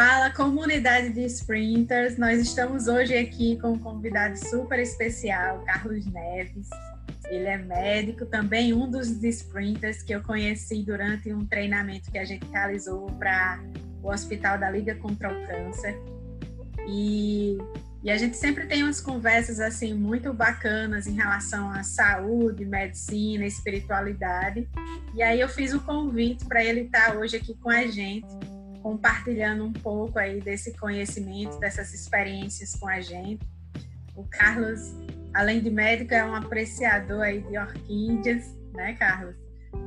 Fala comunidade de sprinters, nós estamos hoje aqui com um convidado super especial, Carlos Neves. Ele é médico, também um dos sprinters que eu conheci durante um treinamento que a gente realizou para o Hospital da Liga contra o Câncer. E, e a gente sempre tem umas conversas assim muito bacanas em relação à saúde, medicina, espiritualidade. E aí eu fiz o convite para ele estar hoje aqui com a gente compartilhando um pouco aí desse conhecimento, dessas experiências com a gente. O Carlos, além de médico, é um apreciador aí de orquídeas, né, Carlos?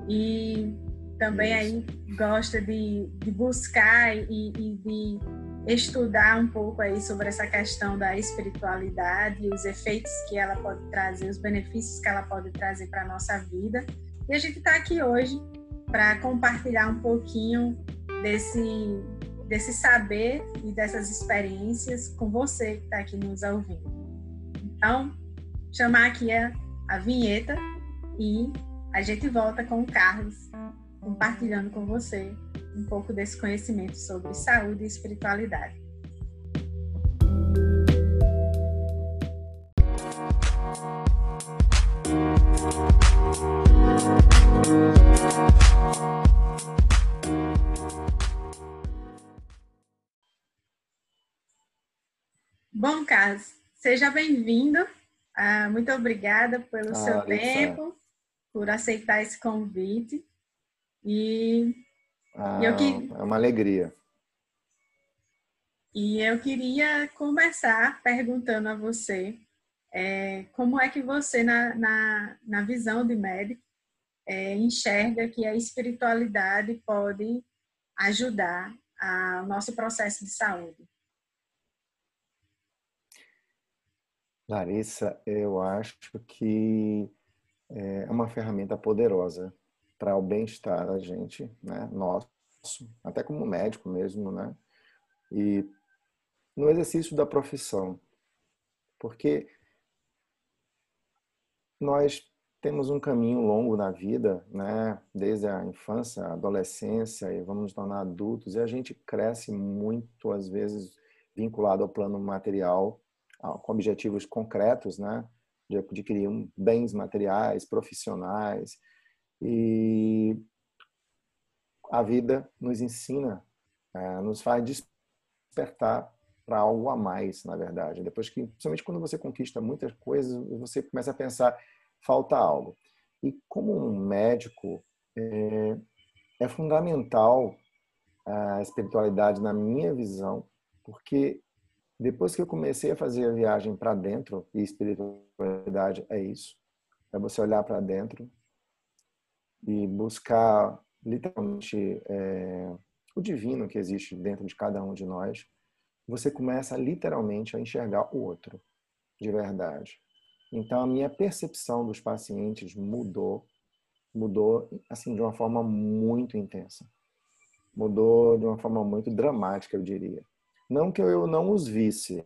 E também aí gosta de, de buscar e, e de estudar um pouco aí sobre essa questão da espiritualidade, os efeitos que ela pode trazer, os benefícios que ela pode trazer para a nossa vida. E a gente está aqui hoje para compartilhar um pouquinho desse, desse saber e dessas experiências com você que está aqui nos ouvindo. Então, chamar aqui a, a vinheta e a gente volta com o Carlos compartilhando com você um pouco desse conhecimento sobre saúde e espiritualidade. Bom, Carlos, seja bem-vindo. Ah, muito obrigada pelo ah, seu tempo, por aceitar esse convite. E ah, eu que... é uma alegria. E eu queria começar perguntando a você é, como é que você, na, na, na visão de médico, é, enxerga que a espiritualidade pode ajudar ao nosso processo de saúde? Larissa, eu acho que é uma ferramenta poderosa para o bem-estar da gente, né? Nosso, até como médico mesmo, né? E no exercício da profissão, porque nós temos um caminho longo na vida, né? Desde a infância, a adolescência e vamos nos tornar adultos e a gente cresce muito às vezes vinculado ao plano material, com objetivos concretos, né? De adquirir bens materiais, profissionais e a vida nos ensina, é, nos faz despertar para algo a mais, na verdade. Depois que, principalmente quando você conquista muitas coisas, você começa a pensar falta algo. E como um médico, é, é fundamental a espiritualidade na minha visão, porque depois que eu comecei a fazer a viagem para dentro, e espiritualidade é isso, é você olhar para dentro e buscar literalmente é, o divino que existe dentro de cada um de nós, você começa literalmente a enxergar o outro de verdade. Então a minha percepção dos pacientes mudou, mudou assim de uma forma muito intensa. Mudou de uma forma muito dramática, eu diria. Não que eu não os visse,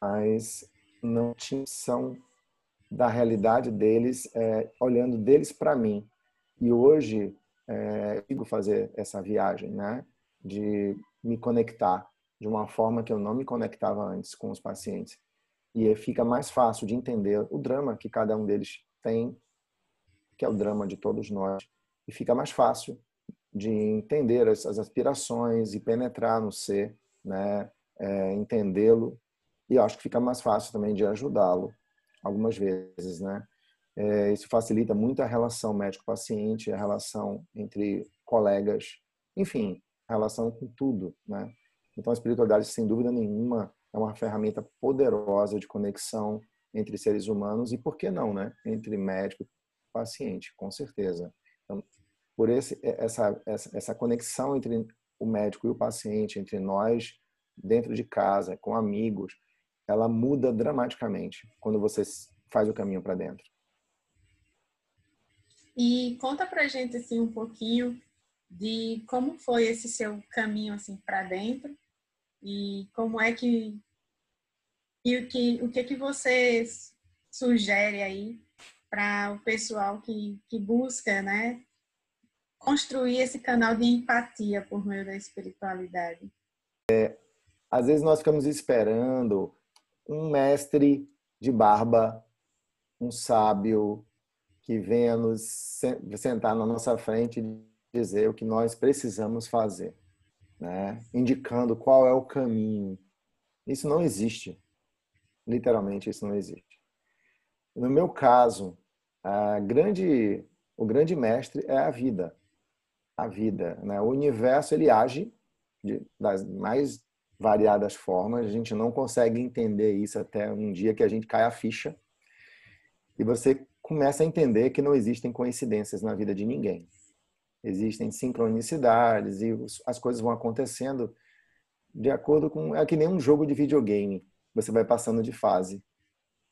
mas não tinha noção da realidade deles, é, olhando deles para mim. E hoje é, eu consigo fazer essa viagem, né? De me conectar de uma forma que eu não me conectava antes com os pacientes e fica mais fácil de entender o drama que cada um deles tem, que é o drama de todos nós, e fica mais fácil de entender as, as aspirações e penetrar no ser, né, é, entendê-lo, e acho que fica mais fácil também de ajudá-lo algumas vezes, né. É, isso facilita muito a relação médico-paciente, a relação entre colegas, enfim, a relação com tudo, né. Então a espiritualidade, sem dúvida nenhuma, é uma ferramenta poderosa de conexão entre seres humanos e, por que não, né? entre médico e paciente, com certeza. Então, por esse, essa, essa, essa conexão entre o médico e o paciente, entre nós, dentro de casa, com amigos, ela muda dramaticamente quando você faz o caminho para dentro. E conta pra gente assim um pouquinho de como foi esse seu caminho assim para dentro e como é que e o que o que que você sugere aí para o pessoal que, que busca, né, construir esse canal de empatia por meio da espiritualidade? É, às vezes nós ficamos esperando um mestre de barba, um sábio que venha nos sentar na nossa frente e dizer o que nós precisamos fazer, né? indicando qual é o caminho. Isso não existe. Literalmente, isso não existe. No meu caso, grande, o grande mestre é a vida. A vida. Né? O universo ele age de, das mais variadas formas. A gente não consegue entender isso até um dia que a gente cai a ficha e você começa a entender que não existem coincidências na vida de ninguém. Existem sincronicidades e as coisas vão acontecendo de acordo com é que nem um jogo de videogame. Você vai passando de fase.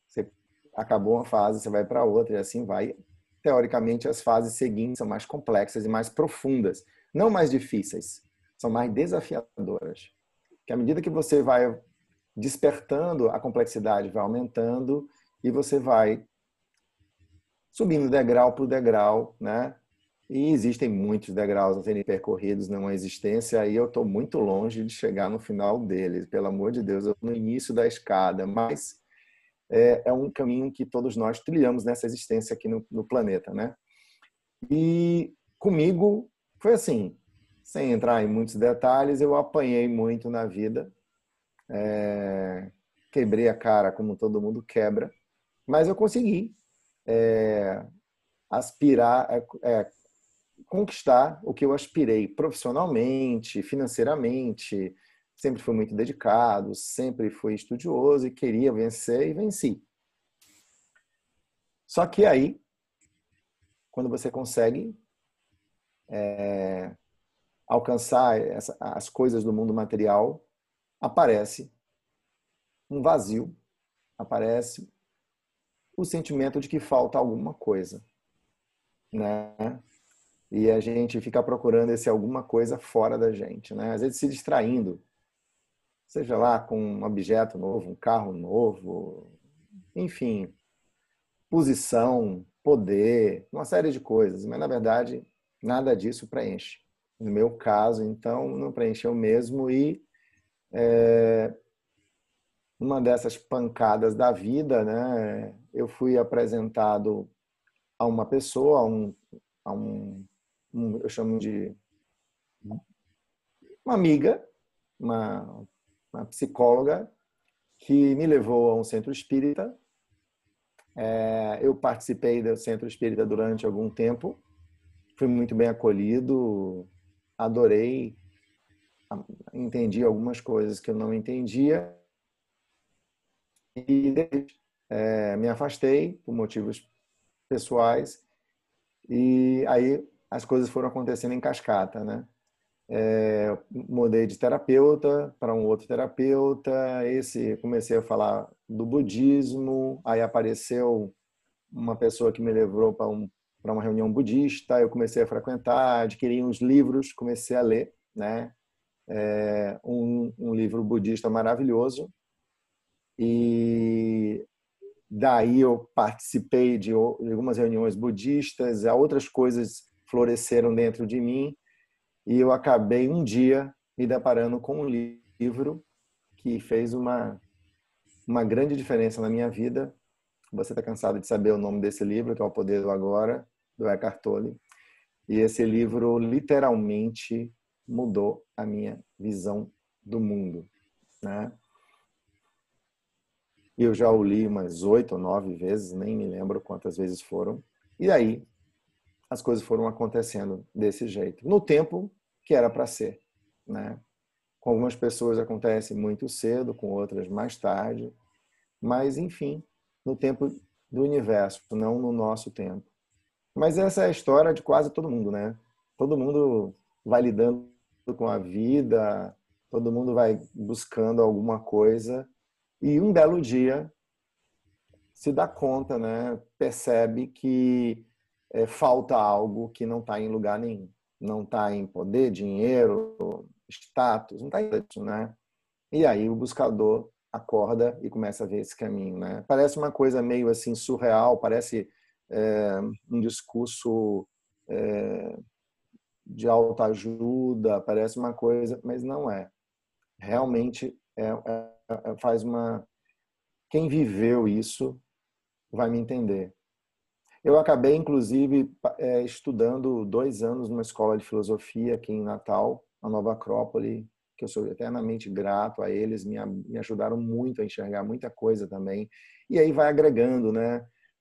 Você acabou uma fase, você vai para outra e assim vai. Teoricamente, as fases seguintes são mais complexas e mais profundas, não mais difíceis, são mais desafiadoras. Que à medida que você vai despertando, a complexidade vai aumentando e você vai subindo degrau por degrau, né? E existem muitos degraus a serem percorridos numa existência e eu estou muito longe de chegar no final deles. Pelo amor de Deus, eu no início da escada, mas é, é, um caminho que todos nós trilhamos nessa existência aqui no, no planeta, né? E comigo foi assim, sem entrar em muitos detalhes, eu apanhei muito na vida, é, quebrei a cara como todo mundo quebra, mas eu consegui é, aspirar, é, é, conquistar o que eu aspirei profissionalmente, financeiramente, sempre fui muito dedicado, sempre fui estudioso e queria vencer e venci. Só que aí, quando você consegue é, alcançar essa, as coisas do mundo material, aparece um vazio, aparece o sentimento de que falta alguma coisa, né? E a gente fica procurando esse alguma coisa fora da gente, né? Às vezes se distraindo, seja lá com um objeto novo, um carro novo, enfim, posição, poder, uma série de coisas, mas na verdade nada disso preenche. No meu caso, então, não preencheu mesmo e é, uma dessas pancadas da vida, né, eu fui apresentado a uma pessoa, a um, a um, um eu chamo de uma amiga, uma uma psicóloga que me levou a um centro espírita. É, eu participei do centro espírita durante algum tempo, fui muito bem acolhido, adorei, entendi algumas coisas que eu não entendia e é, me afastei por motivos pessoais e aí as coisas foram acontecendo em cascata, né? É, mudei de terapeuta para um outro terapeuta. Esse comecei a falar do budismo, aí apareceu uma pessoa que me levou para um, para uma reunião budista. Eu comecei a frequentar, adquiri uns livros, comecei a ler, né? É, um, um livro budista maravilhoso e daí eu participei de algumas reuniões budistas, outras coisas floresceram dentro de mim e eu acabei um dia me deparando com um livro que fez uma, uma grande diferença na minha vida. Você está cansado de saber o nome desse livro, que é O Poder do Agora, do Eckhart Tolle. E esse livro literalmente mudou a minha visão do mundo. Né? Eu já o li umas oito ou nove vezes, nem me lembro quantas vezes foram. E aí as coisas foram acontecendo desse jeito. No tempo que era para ser, né? Com algumas pessoas acontece muito cedo, com outras mais tarde, mas enfim, no tempo do universo, não no nosso tempo. Mas essa é a história de quase todo mundo, né? Todo mundo vai lidando com a vida, todo mundo vai buscando alguma coisa e um belo dia se dá conta, né? Percebe que é, falta algo que não está em lugar nenhum não está em poder, dinheiro, status, não está em isso, né? E aí o buscador acorda e começa a ver esse caminho, né? Parece uma coisa meio assim surreal, parece é, um discurso é, de autoajuda, parece uma coisa, mas não é. Realmente é, é, é, faz uma. Quem viveu isso vai me entender. Eu acabei, inclusive, é, estudando dois anos numa escola de filosofia aqui em Natal, a Nova Acrópole, que eu sou eternamente grato a eles, me, me ajudaram muito a enxergar muita coisa também. E aí vai agregando, né?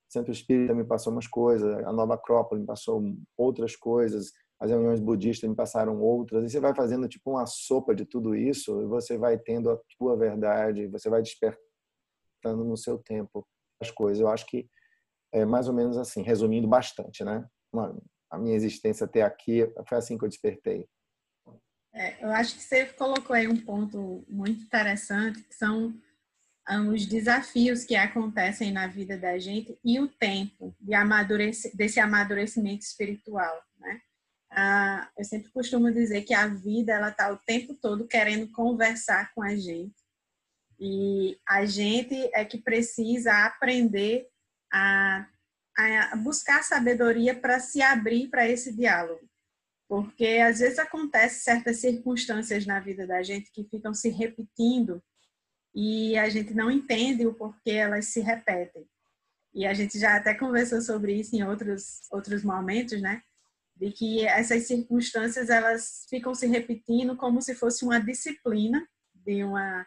O Centro Espírita me passou umas coisas, a Nova Acrópole me passou outras coisas, as reuniões budistas me passaram outras, e você vai fazendo tipo uma sopa de tudo isso, e você vai tendo a tua verdade, você vai despertando no seu tempo as coisas. Eu acho que é mais ou menos assim, resumindo bastante, né? Uma, a minha existência até aqui foi assim que eu despertei. É, eu acho que você colocou aí um ponto muito interessante, que são ah, os desafios que acontecem na vida da gente e o tempo de amadurece, desse amadurecimento espiritual, né? Ah, eu sempre costumo dizer que a vida ela está o tempo todo querendo conversar com a gente e a gente é que precisa aprender a, a buscar sabedoria para se abrir para esse diálogo. Porque às vezes acontece certas circunstâncias na vida da gente que ficam se repetindo e a gente não entende o porquê elas se repetem. E a gente já até conversou sobre isso em outros outros momentos, né? De que essas circunstâncias elas ficam se repetindo como se fosse uma disciplina de uma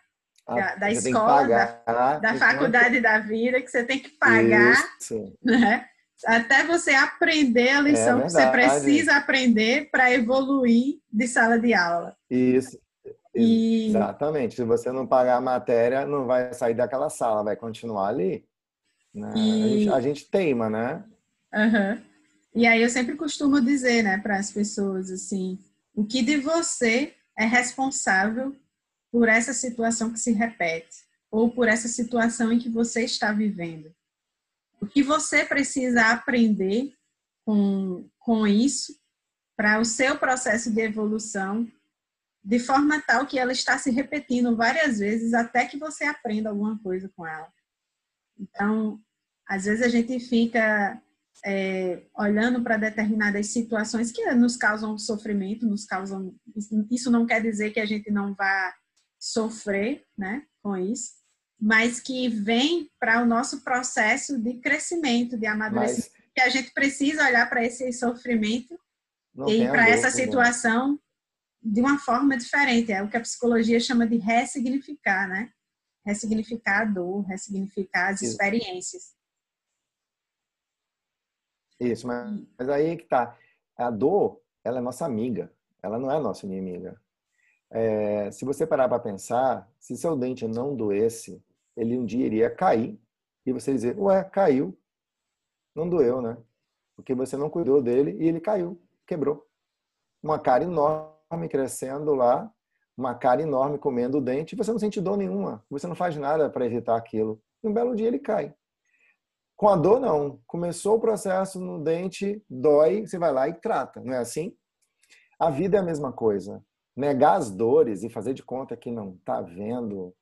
da, da escola, da, da faculdade da vida, que você tem que pagar, Isso. né? Até você aprender a lição é que você precisa aprender para evoluir de sala de aula. Isso. E... Exatamente. Se você não pagar a matéria, não vai sair daquela sala, vai continuar ali. Né? E... A, gente, a, gente, teima, né? Uhum. E aí eu sempre costumo dizer, né, para as pessoas assim, o que de você é responsável por essa situação que se repete ou por essa situação em que você está vivendo. O que você precisa aprender com, com isso para o seu processo de evolução, de forma tal que ela está se repetindo várias vezes até que você aprenda alguma coisa com ela. Então, às vezes a gente fica é, olhando para determinadas situações que nos causam sofrimento, nos causam. Isso não quer dizer que a gente não vá sofrer né, com isso, mas que vem para o nosso processo de crescimento, de amadurecimento, mas... que a gente precisa olhar para esse sofrimento Não e para essa situação de uma forma diferente. É o que a psicologia chama de ressignificar, né? Ressignificar a dor, ressignificar as Isso. experiências. Isso, mas, mas aí que tá. A dor, ela é nossa amiga, ela não é nossa inimiga. É, se você parar para pensar, se seu dente não doesse, ele um dia iria cair e você dizer, ué, caiu. Não doeu, né? Porque você não cuidou dele e ele caiu, quebrou. Uma cara enorme crescendo lá, uma cara enorme comendo o dente, e você não sente dor nenhuma, você não faz nada para evitar aquilo. E um belo dia ele cai. Com a dor, não. Começou o processo no dente, dói, você vai lá e trata, não é assim? A vida é a mesma coisa negar as dores e fazer de conta que não está vendo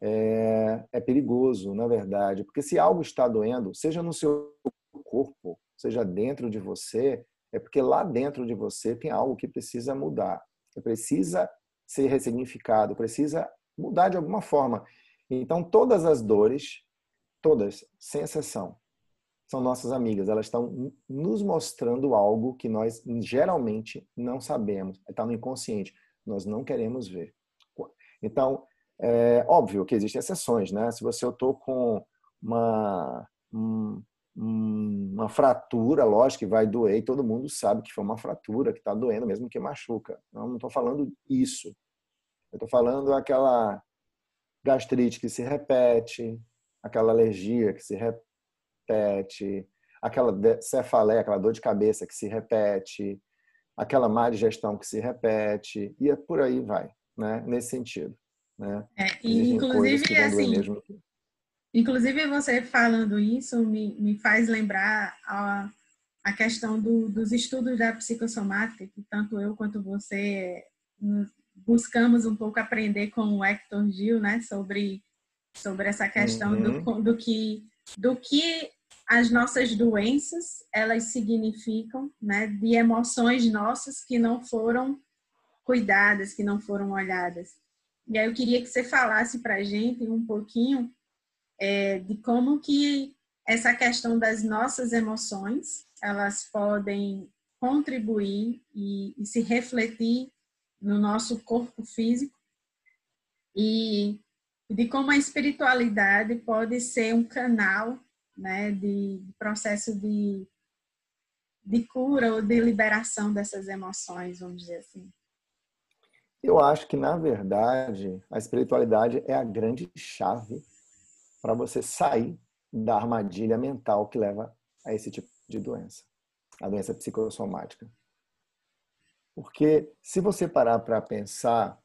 é, é, perigoso, na verdade, porque se algo está doendo, seja no seu corpo, seja dentro de você, é porque lá dentro de você tem algo que precisa mudar, que precisa ser ressignificado, precisa mudar de alguma forma. Então, todas as dores, todas, sem exceção, são nossas amigas. Elas estão nos mostrando algo que nós geralmente não sabemos, está no inconsciente nós não queremos ver. Então, é óbvio que existem exceções, né? Se você eu estou com uma, um, uma fratura, lógico que vai doer, e todo mundo sabe que foi uma fratura, que está doendo, mesmo que machuca. Não estou falando isso. Eu estou falando aquela gastrite que se repete, aquela alergia que se repete, aquela cefaleia, aquela dor de cabeça que se repete, aquela má digestão que se repete, e é por aí vai, né? nesse sentido. Né? É, e, inclusive, assim, inclusive você falando isso me, me faz lembrar a, a questão do, dos estudos da psicossomática, que tanto eu quanto você buscamos um pouco aprender com o Hector Gil, né, sobre, sobre essa questão uhum. do, do, que, do que as nossas doenças, elas significam, né, de emoções nossas que não foram cuidadas, que não foram olhadas. E aí eu queria que você falasse para a gente um pouquinho é, de como que essa questão das nossas emoções, elas podem contribuir e, e se refletir no nosso corpo físico e de como a espiritualidade pode ser um canal né, de, processo de, de cura ou de liberação dessas emoções, vamos dizer assim. Eu acho que, na verdade, a espiritualidade é a grande chave para você sair da armadilha mental que leva a esse tipo de doença, a doença psicossomática. Porque se você parar para pensar,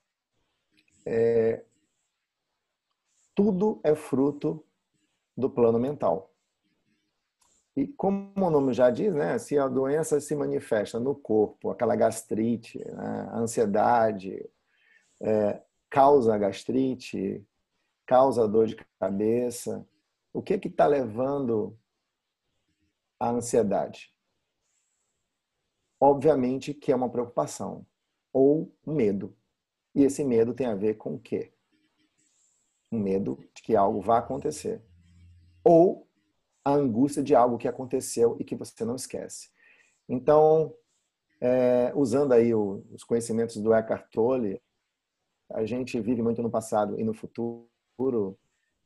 é, tudo é fruto do plano mental. E como o nome já diz, né, se a doença se manifesta no corpo, aquela gastrite, né, a ansiedade, é, causa gastrite, causa dor de cabeça, o que que está levando à ansiedade? Obviamente que é uma preocupação ou medo. E esse medo tem a ver com o quê? Um medo de que algo vá acontecer. Ou a angústia de algo que aconteceu e que você não esquece. Então, é, usando aí o, os conhecimentos do Eckhart Tolle, a gente vive muito no passado e no futuro,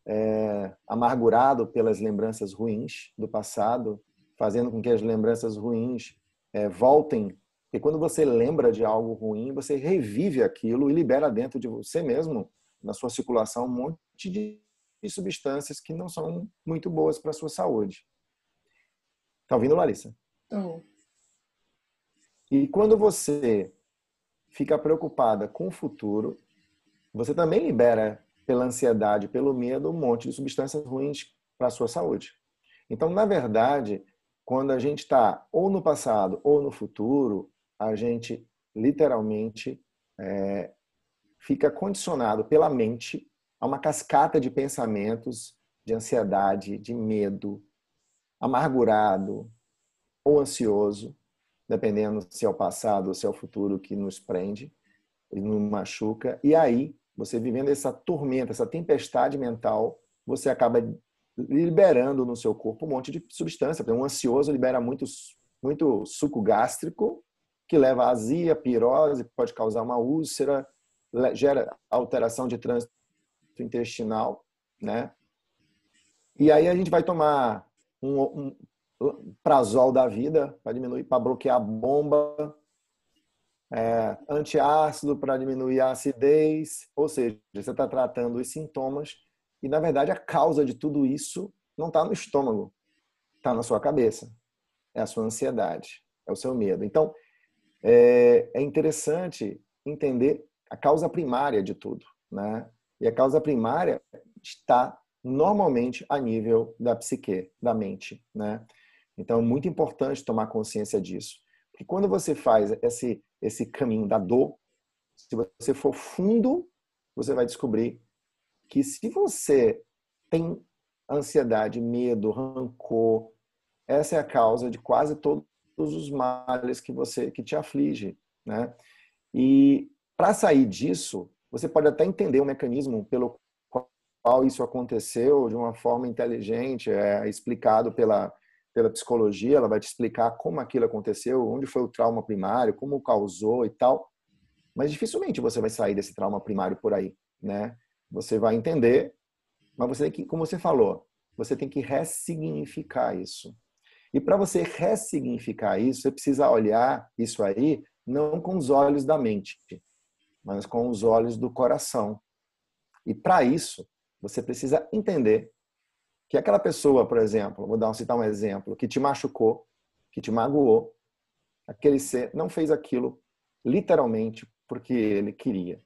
é, amargurado pelas lembranças ruins do passado, fazendo com que as lembranças ruins é, voltem. E quando você lembra de algo ruim, você revive aquilo e libera dentro de você mesmo, na sua circulação, um monte de e substâncias que não são muito boas para a sua saúde. Tá ouvindo, Larissa? Estou. E quando você fica preocupada com o futuro, você também libera pela ansiedade, pelo medo, um monte de substâncias ruins para a sua saúde. Então, na verdade, quando a gente está ou no passado ou no futuro, a gente literalmente é, fica condicionado pela mente Há uma cascata de pensamentos de ansiedade, de medo, amargurado ou ansioso, dependendo se é o passado ou se é o futuro que nos prende e nos machuca. E aí, você vivendo essa tormenta, essa tempestade mental, você acaba liberando no seu corpo um monte de substância. Um ansioso libera muito, muito suco gástrico, que leva a azia, pirose, pode causar uma úlcera, gera alteração de trânsito intestinal, né? E aí a gente vai tomar um, um prazol da vida para diminuir, para bloquear a bomba, é, antiácido para diminuir a acidez, ou seja, você está tratando os sintomas e na verdade a causa de tudo isso não está no estômago, está na sua cabeça, é a sua ansiedade, é o seu medo. Então é, é interessante entender a causa primária de tudo, né? E a causa primária está normalmente a nível da psique, da mente, né? Então é muito importante tomar consciência disso. Porque quando você faz esse esse caminho da dor, se você for fundo, você vai descobrir que se você tem ansiedade, medo, rancor, essa é a causa de quase todos os males que você que te aflige, né? E para sair disso, você pode até entender o mecanismo pelo qual isso aconteceu de uma forma inteligente, é explicado pela, pela psicologia, ela vai te explicar como aquilo aconteceu, onde foi o trauma primário, como causou e tal. Mas dificilmente você vai sair desse trauma primário por aí, né? Você vai entender, mas você tem que, como você falou, você tem que ressignificar isso. E para você ressignificar isso, você precisa olhar isso aí não com os olhos da mente, mas com os olhos do coração. E para isso, você precisa entender que aquela pessoa, por exemplo, vou dar citar um exemplo, que te machucou, que te magoou, aquele ser não fez aquilo literalmente porque ele queria.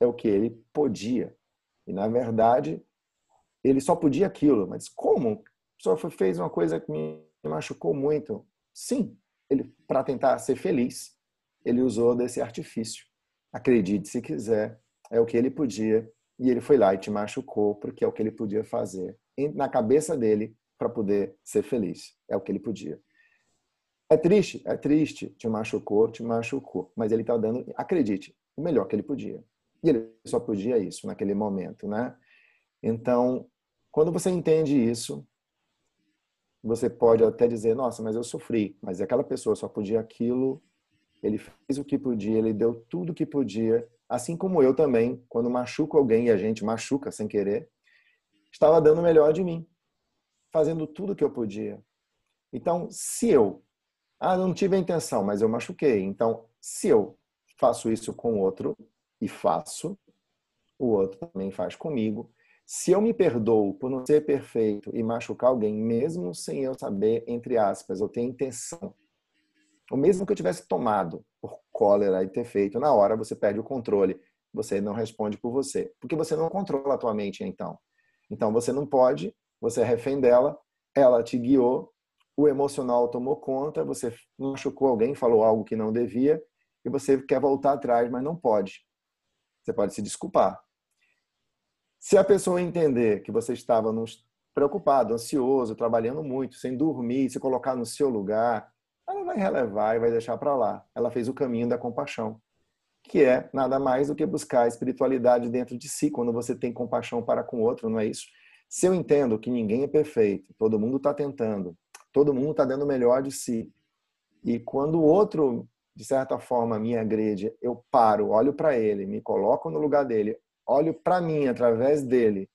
É o que ele podia. E na verdade, ele só podia aquilo. Mas como? Só fez uma coisa que me machucou muito. Sim, ele para tentar ser feliz, ele usou desse artifício. Acredite se quiser, é o que ele podia. E ele foi lá e te machucou, porque é o que ele podia fazer. Na cabeça dele, para poder ser feliz. É o que ele podia. É triste? É triste. Te machucou, te machucou. Mas ele está dando, acredite, o melhor que ele podia. E ele só podia isso naquele momento, né? Então, quando você entende isso, você pode até dizer, nossa, mas eu sofri. Mas aquela pessoa só podia aquilo, ele fez o que podia, ele deu tudo o que podia. Assim como eu também, quando machuco alguém e a gente machuca sem querer, estava dando o melhor de mim, fazendo tudo o que eu podia. Então, se eu, ah, não tive a intenção, mas eu machuquei. Então, se eu faço isso com outro e faço, o outro também faz comigo. Se eu me perdoo por não ser perfeito e machucar alguém, mesmo sem eu saber, entre aspas, eu tenho intenção, o mesmo que eu tivesse tomado por cólera e ter feito, na hora você perde o controle. Você não responde por você. Porque você não controla a tua mente, então. Então você não pode, você é refém dela, ela te guiou, o emocional tomou conta, você machucou alguém, falou algo que não devia, e você quer voltar atrás, mas não pode. Você pode se desculpar. Se a pessoa entender que você estava preocupado, ansioso, trabalhando muito, sem dormir, se colocar no seu lugar, ela vai relevar e vai deixar para lá. Ela fez o caminho da compaixão, que é nada mais do que buscar a espiritualidade dentro de si, quando você tem compaixão para com o outro, não é isso? Se eu entendo que ninguém é perfeito, todo mundo está tentando, todo mundo está dando o melhor de si, e quando o outro de certa forma, me agride, eu paro, olho para ele, me coloco no lugar dele, olho para mim através dele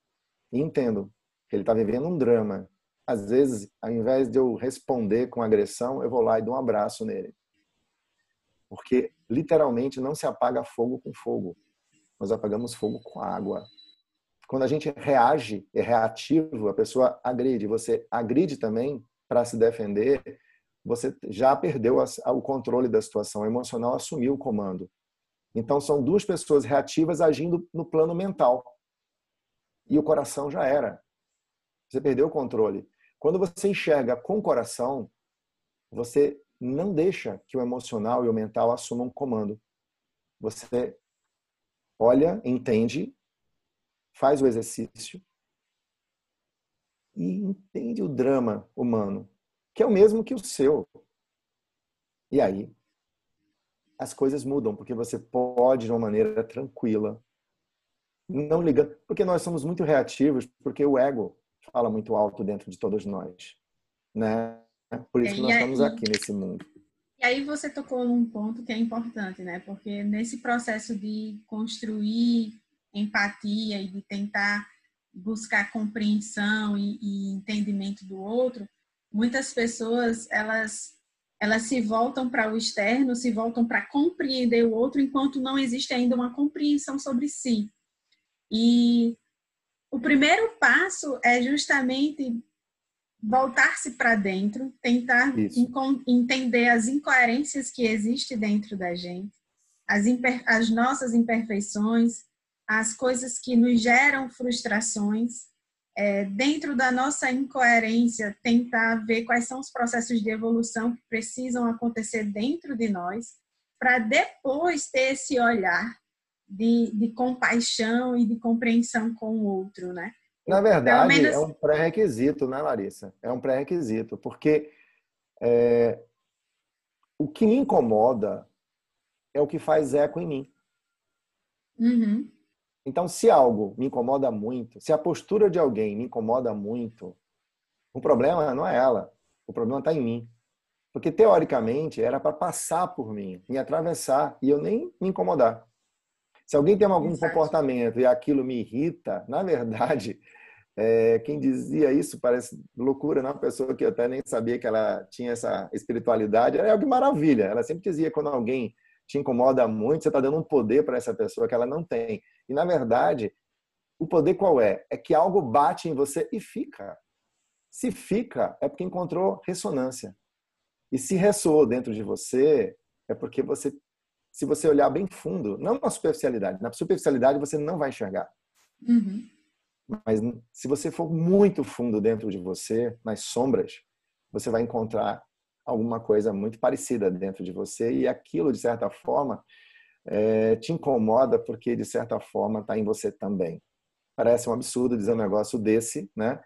e entendo que ele está vivendo um drama. Às vezes, ao invés de eu responder com agressão, eu vou lá e dou um abraço nele. Porque, literalmente, não se apaga fogo com fogo. Nós apagamos fogo com água. Quando a gente reage, é reativo, a pessoa agride. Você agride também para se defender, você já perdeu o controle da situação, o emocional assumiu o comando. Então, são duas pessoas reativas agindo no plano mental. E o coração já era. Você perdeu o controle. Quando você enxerga com o coração, você não deixa que o emocional e o mental assumam comando. Você olha, entende, faz o exercício e entende o drama humano que é o mesmo que o seu. E aí, as coisas mudam, porque você pode, de uma maneira tranquila, não ligando, porque nós somos muito reativos, porque o ego fala muito alto dentro de todos nós, né? Por isso que nós estamos aqui nesse mundo. E aí você tocou num ponto que é importante, né? Porque nesse processo de construir empatia e de tentar buscar compreensão e, e entendimento do outro, muitas pessoas elas elas se voltam para o externo, se voltam para compreender o outro, enquanto não existe ainda uma compreensão sobre si. E o primeiro passo é justamente voltar-se para dentro, tentar entender as incoerências que existem dentro da gente, as, as nossas imperfeições, as coisas que nos geram frustrações. É, dentro da nossa incoerência, tentar ver quais são os processos de evolução que precisam acontecer dentro de nós, para depois ter esse olhar de, de, compaixão e de compreensão com o outro, né? Na verdade, menos... é um pré-requisito, né, Larissa? É um pré-requisito, porque é, o que me incomoda é o que faz eco em mim. Uhum. Então, se algo me incomoda muito, se a postura de alguém me incomoda muito, o problema não é ela, o problema está em mim. Porque, teoricamente, era para passar por mim, me atravessar e eu nem me incomodar. Se alguém tem algum Exato. comportamento e aquilo me irrita, na verdade, é, quem dizia isso parece loucura, não? Uma pessoa que eu até nem sabia que ela tinha essa espiritualidade. É algo maravilha. Ela sempre dizia quando alguém te incomoda muito, você está dando um poder para essa pessoa que ela não tem. E, na verdade, o poder qual é? É que algo bate em você e fica. Se fica, é porque encontrou ressonância. E se ressoou dentro de você, é porque você, se você olhar bem fundo, não na superficialidade, na superficialidade você não vai enxergar. Uhum. Mas se você for muito fundo dentro de você, nas sombras, você vai encontrar alguma coisa muito parecida dentro de você e aquilo, de certa forma, é, te incomoda porque, de certa forma, está em você também. Parece um absurdo dizer um negócio desse, né?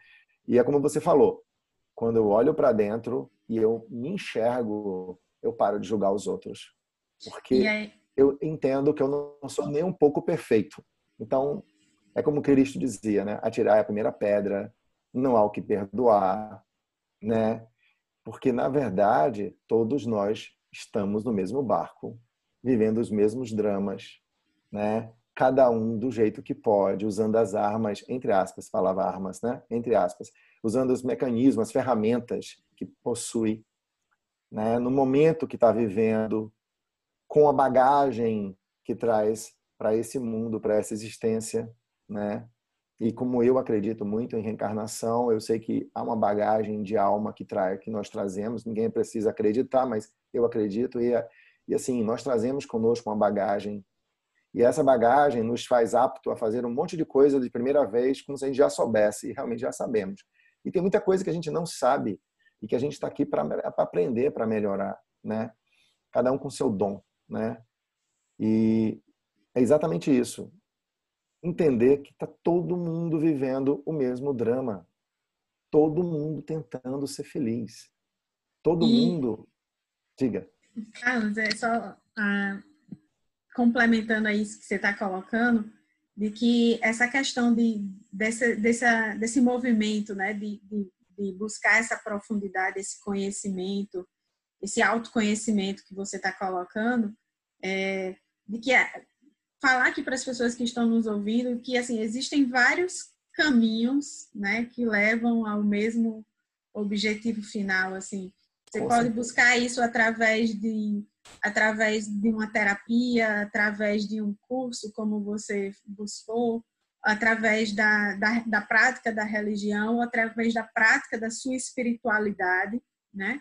E é como você falou, quando eu olho para dentro e eu me enxergo, eu paro de julgar os outros. Porque eu entendo que eu não sou nem um pouco perfeito. Então, é como Cristo dizia, né? Atirar a primeira pedra, não há o que perdoar, né? Porque, na verdade, todos nós estamos no mesmo barco, vivendo os mesmos dramas, né? Cada um do jeito que pode, usando as armas, entre aspas, falava armas, né? Entre aspas, usando os mecanismos, as ferramentas que possui, né? No momento que está vivendo, com a bagagem que traz para esse mundo, para essa existência, né? E como eu acredito muito em reencarnação, eu sei que há uma bagagem de alma que traz, que nós trazemos. Ninguém precisa acreditar, mas eu acredito e, e assim nós trazemos conosco uma bagagem e essa bagagem nos faz apto a fazer um monte de coisa de primeira vez, como se a gente já soubesse e realmente já sabemos. E tem muita coisa que a gente não sabe e que a gente está aqui para aprender, para melhorar, né? Cada um com seu dom, né? E é exatamente isso entender que está todo mundo vivendo o mesmo drama. Todo mundo tentando ser feliz. Todo e, mundo. Diga. Carlos, é só ah, complementando a isso que você está colocando, de que essa questão de, desse, desse, desse movimento, né, de, de, de buscar essa profundidade, esse conhecimento, esse autoconhecimento que você está colocando, é, de que falar aqui para as pessoas que estão nos ouvindo que assim existem vários caminhos, né, que levam ao mesmo objetivo final, assim. Você pode buscar isso através de através de uma terapia, através de um curso, como você buscou, através da, da, da prática da religião, através da prática da sua espiritualidade, né?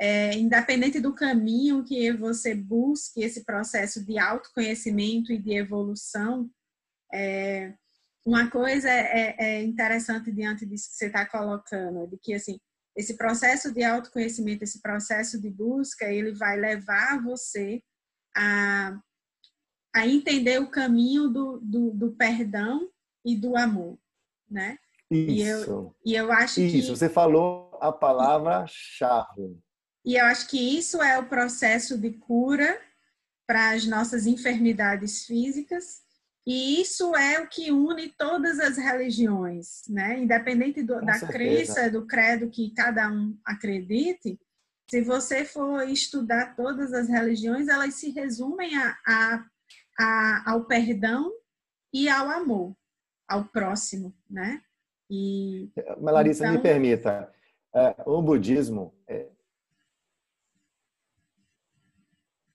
É, independente do caminho que você busque esse processo de autoconhecimento e de evolução, é, uma coisa é, é, é interessante diante disso que você está colocando, de que assim esse processo de autoconhecimento, esse processo de busca, ele vai levar você a, a entender o caminho do, do, do perdão e do amor, né? Isso. E eu, e eu acho Isso, que... Isso, você falou a palavra-chave. E eu acho que isso é o processo de cura para as nossas enfermidades físicas. E isso é o que une todas as religiões, né? Independente do, da certeza. crença, do credo que cada um acredite, se você for estudar todas as religiões, elas se resumem a, a, a, ao perdão e ao amor, ao próximo, né? E, Larissa, então... me permita, é, o budismo é,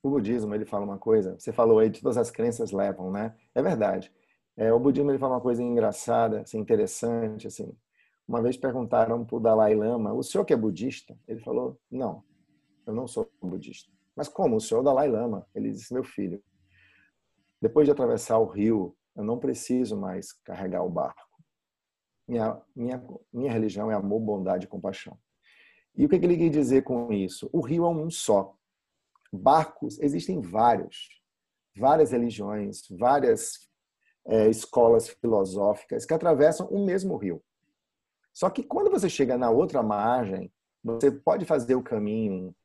o budismo ele fala uma coisa, você falou aí, todas as crenças levam, né? É verdade. É, o budismo ele fala uma coisa engraçada, assim, interessante, assim. Uma vez perguntaram para o Dalai Lama, o senhor que é budista? Ele falou, não, eu não sou budista. Mas como? O senhor é o Dalai Lama? Ele disse, meu filho, depois de atravessar o rio, eu não preciso mais carregar o barco. Minha, minha, minha religião é amor, bondade e compaixão. E o que ele quer dizer com isso? O rio é um só barcos, existem vários, várias religiões, várias é, escolas filosóficas que atravessam o mesmo rio. Só que quando você chega na outra margem, você pode fazer o caminho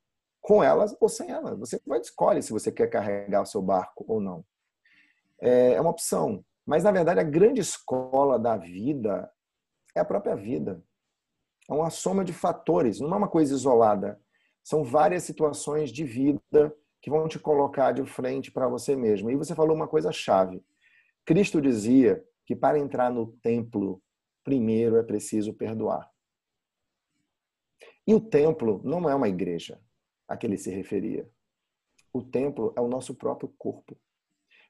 com elas ou sem elas. Você pode escolher se você quer carregar o seu barco ou não. É, é uma opção. Mas, na verdade, a grande escola da vida é a própria vida. É uma soma de fatores, não é uma coisa isolada. São várias situações de vida que vão te colocar de frente para você mesmo. E você falou uma coisa chave. Cristo dizia que para entrar no templo, primeiro é preciso perdoar. E o templo não é uma igreja a que ele se referia. O templo é o nosso próprio corpo.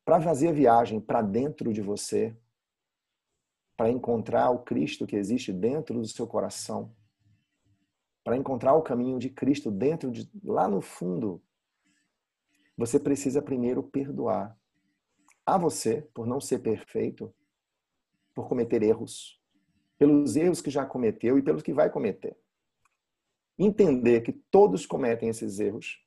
Para fazer a viagem para dentro de você, para encontrar o Cristo que existe dentro do seu coração, para encontrar o caminho de Cristo dentro de lá no fundo, você precisa primeiro perdoar a você por não ser perfeito, por cometer erros, pelos erros que já cometeu e pelos que vai cometer. Entender que todos cometem esses erros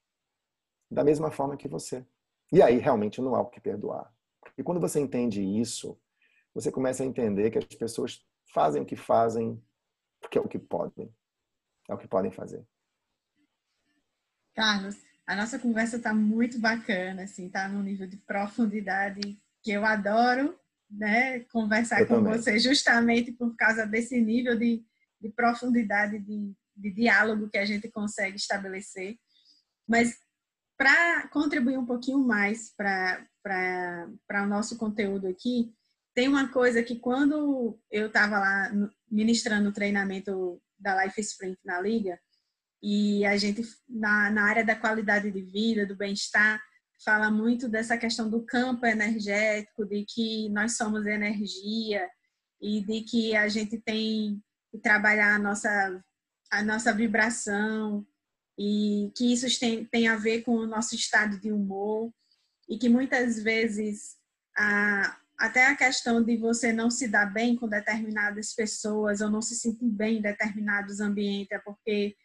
da mesma forma que você. E aí realmente não há o que perdoar. E quando você entende isso, você começa a entender que as pessoas fazem o que fazem porque é o que podem é o que podem fazer. Carlos, a nossa conversa está muito bacana, assim, tá num nível de profundidade que eu adoro, né, conversar eu com também. você justamente por causa desse nível de, de profundidade de, de diálogo que a gente consegue estabelecer. Mas para contribuir um pouquinho mais para o nosso conteúdo aqui, tem uma coisa que quando eu estava lá ministrando o treinamento da Life Sprint na Liga, e a gente, na, na área da qualidade de vida, do bem-estar, fala muito dessa questão do campo energético, de que nós somos energia e de que a gente tem que trabalhar a nossa, a nossa vibração e que isso tem, tem a ver com o nosso estado de humor e que muitas vezes a, até a questão de você não se dar bem com determinadas pessoas ou não se sentir bem em determinados ambientes é porque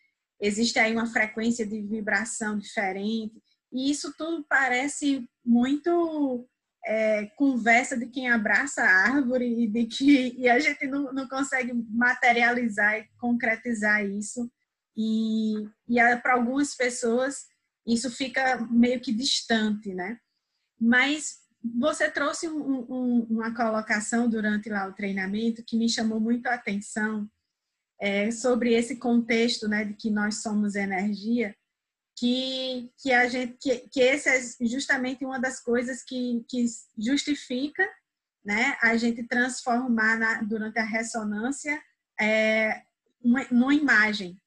existe aí uma frequência de vibração diferente e isso tudo parece muito é, conversa de quem abraça a árvore e de que e a gente não, não consegue materializar e concretizar isso e, e para algumas pessoas isso fica meio que distante, né? Mas você trouxe um, um, uma colocação durante lá o treinamento que me chamou muito a atenção é, sobre esse contexto, né, de que nós somos energia, que que a gente que, que esse é justamente uma das coisas que, que justifica, né, a gente transformar na, durante a ressonância é, uma, numa imagem,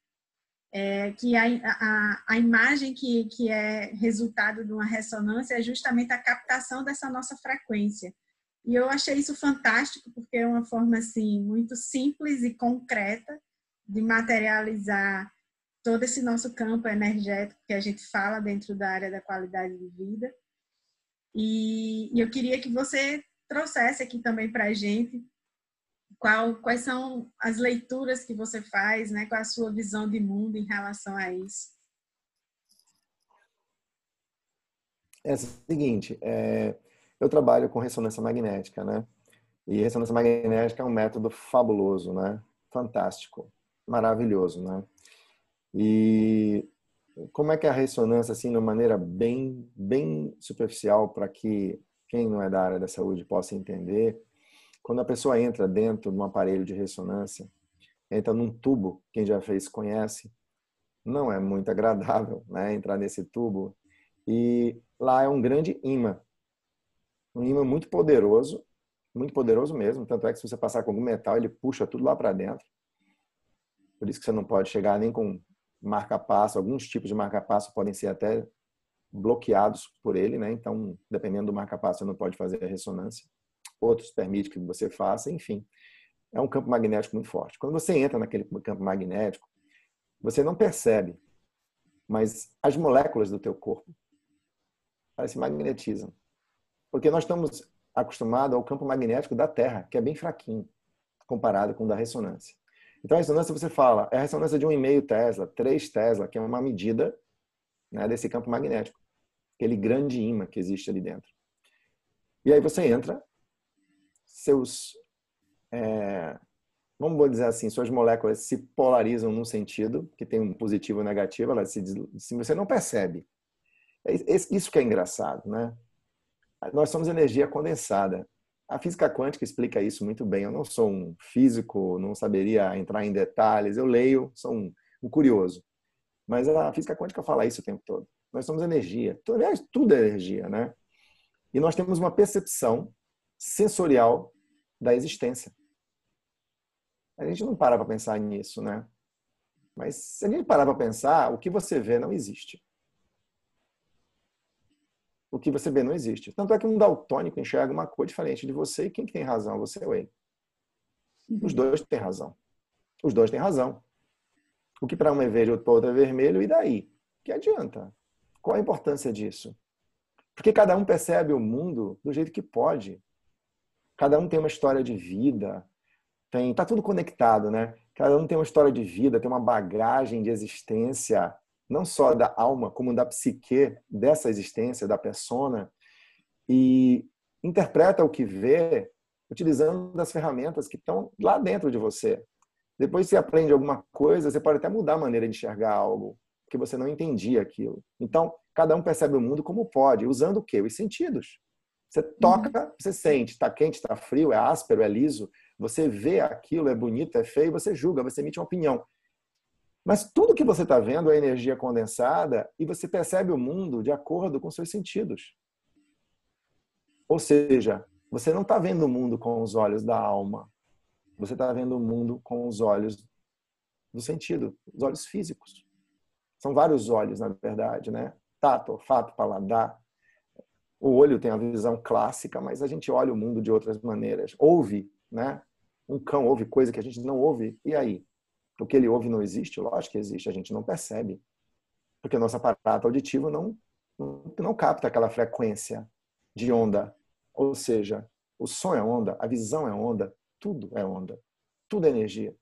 é, que a, a, a, imagem que, que é resultado de uma ressonância é justamente a captação dessa nossa frequência. E eu achei isso fantástico, porque é uma forma assim muito simples e concreta de materializar todo esse nosso campo energético que a gente fala dentro da área da qualidade de vida. E, e eu queria que você trouxesse aqui também para a gente qual, quais são as leituras que você faz, né? Qual a sua visão de mundo em relação a isso? É o seguinte, é, eu trabalho com ressonância magnética, né? E ressonância magnética é um método fabuloso, né? Fantástico, maravilhoso, né? E como é que é a ressonância, assim, de uma maneira bem, bem superficial, para que quem não é da área da saúde possa entender, quando a pessoa entra dentro de um aparelho de ressonância, entra num tubo, quem já fez conhece, não é muito agradável né, entrar nesse tubo. E lá é um grande imã, um imã muito poderoso, muito poderoso mesmo. Tanto é que se você passar com algum metal, ele puxa tudo lá para dentro. Por isso que você não pode chegar nem com marca-passo. Alguns tipos de marca-passo podem ser até bloqueados por ele, né? Então, dependendo do marca-passo, você não pode fazer a ressonância outros permitem que você faça, enfim. É um campo magnético muito forte. Quando você entra naquele campo magnético, você não percebe, mas as moléculas do teu corpo se magnetizam. Porque nós estamos acostumados ao campo magnético da Terra, que é bem fraquinho, comparado com o da ressonância. Então, a ressonância, você fala, é a ressonância de 1,5 Tesla, 3 Tesla, que é uma medida né, desse campo magnético, aquele grande imã que existe ali dentro. E aí você entra seus, é, vamos dizer assim, suas moléculas se polarizam num sentido, que tem um positivo e um negativo, elas se, se você não percebe. É isso que é engraçado, né? Nós somos energia condensada. A física quântica explica isso muito bem. Eu não sou um físico, não saberia entrar em detalhes. Eu leio, sou um, um curioso. Mas a física quântica fala isso o tempo todo. Nós somos energia. Aliás, tudo é energia, né? E nós temos uma percepção sensorial da existência. A gente não para para pensar nisso, né? Mas se a gente parar para pensar, o que você vê não existe. O que você vê não existe. Tanto é que um daltônico enxerga uma cor diferente de você e quem tem razão? Você ou ele. Os dois têm razão. Os dois têm razão. O que para um é verde, outro para outro é vermelho, e daí? Que adianta? Qual a importância disso? Porque cada um percebe o mundo do jeito que pode. Cada um tem uma história de vida, tem, tá tudo conectado, né? Cada um tem uma história de vida, tem uma bagagem de existência, não só da alma, como da psique dessa existência, da persona, e interpreta o que vê utilizando as ferramentas que estão lá dentro de você. Depois você aprende alguma coisa, você pode até mudar a maneira de enxergar algo, porque você não entendia aquilo. Então, cada um percebe o mundo como pode, usando o quê? Os sentidos. Você toca, uhum. você sente, está quente, está frio, é áspero, é liso. Você vê aquilo, é bonito, é feio, você julga, você emite uma opinião. Mas tudo que você está vendo é energia condensada e você percebe o mundo de acordo com seus sentidos. Ou seja, você não está vendo o mundo com os olhos da alma. Você está vendo o mundo com os olhos do sentido, os olhos físicos. São vários olhos, na verdade, né? Tato, olfato, paladar. O olho tem a visão clássica, mas a gente olha o mundo de outras maneiras. Ouve, né? Um cão ouve coisa que a gente não ouve. E aí? O que ele ouve não existe? Lógico que existe, a gente não percebe. Porque o nosso aparato auditivo não, não, capta aquela frequência de onda. Ou seja, o som é onda, a visão é onda, tudo é onda, tudo é energia.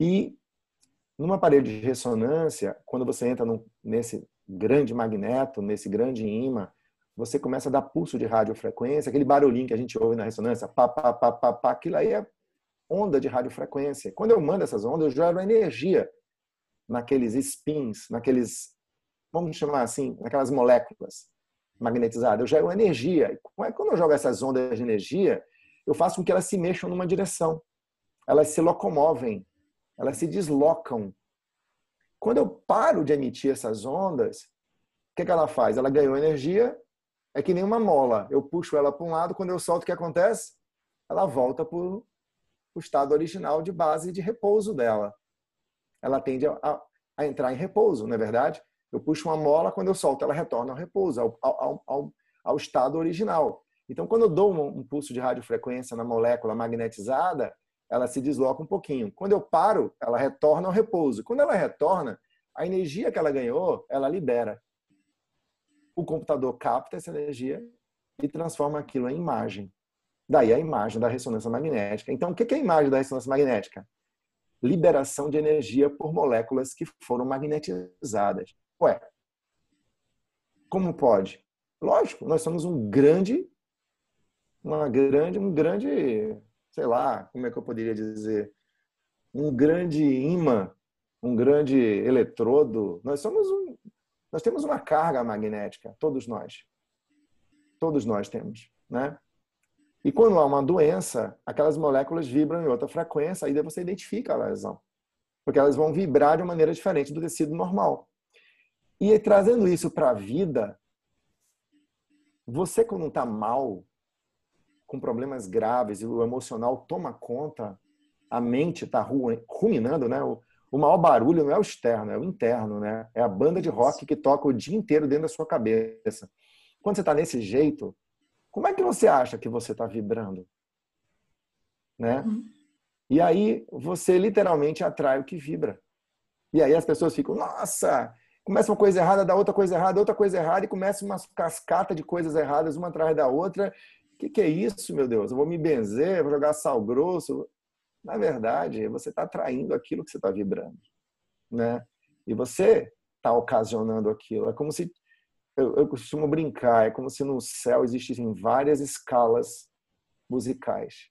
E numa parede de ressonância, quando você entra nesse grande magneto, nesse grande imã, você começa a dar pulso de radiofrequência, aquele barulhinho que a gente ouve na ressonância, pá, pá, pá, pá, pá, aquilo aí é onda de radiofrequência. Quando eu mando essas ondas, eu gero energia naqueles spins, naqueles, vamos chamar assim, naquelas moléculas magnetizadas. Eu gero energia. E quando eu jogo essas ondas de energia, eu faço com que elas se mexam numa direção. Elas se locomovem, elas se deslocam. Quando eu paro de emitir essas ondas, o que, que ela faz? Ela ganhou energia, é que nem uma mola. Eu puxo ela para um lado, quando eu solto, o que acontece? Ela volta para o estado original de base de repouso dela. Ela tende a, a, entrar em repouso, não é verdade? Eu puxo uma mola, quando eu solto, ela retorna ao repouso, ao, ao, ao, ao estado original. Então, quando eu dou um, um pulso de radiofrequência na molécula magnetizada, ela se desloca um pouquinho. Quando eu paro, ela retorna ao repouso. Quando ela retorna, a energia que ela ganhou, ela libera. O computador capta essa energia e transforma aquilo em imagem. Daí a imagem da ressonância magnética. Então, o que é a imagem da ressonância magnética? Liberação de energia por moléculas que foram magnetizadas. Ué, como pode? Lógico, nós somos um grande, uma grande, um grande, sei lá, como é que eu poderia dizer, um grande imã, um grande eletrodo. Nós somos um, nós temos uma carga magnética, todos nós, todos nós temos, né? E quando há uma doença, aquelas moléculas vibram em outra frequência, aí você identifica a lesão. Porque elas vão vibrar de uma maneira diferente do tecido normal. E trazendo isso para a vida, você quando está mal, com problemas graves e o emocional toma conta, a mente está ruminando, né? O maior barulho não é o externo, é o interno, né? É a banda de rock que toca o dia inteiro dentro da sua cabeça. Quando você está nesse jeito, como é que você acha que você está vibrando? Né? Uhum. E aí você literalmente atrai o que vibra. E aí as pessoas ficam, nossa, começa uma coisa errada, dá outra coisa errada, outra coisa errada, e começa uma cascata de coisas erradas, uma atrás da outra. O que, que é isso, meu Deus? Eu vou me benzer, vou jogar sal grosso. Na verdade, você está atraindo aquilo que você está vibrando. Né? E você está ocasionando aquilo. É como se eu, eu costumo brincar, é como se no céu existissem várias escalas musicais.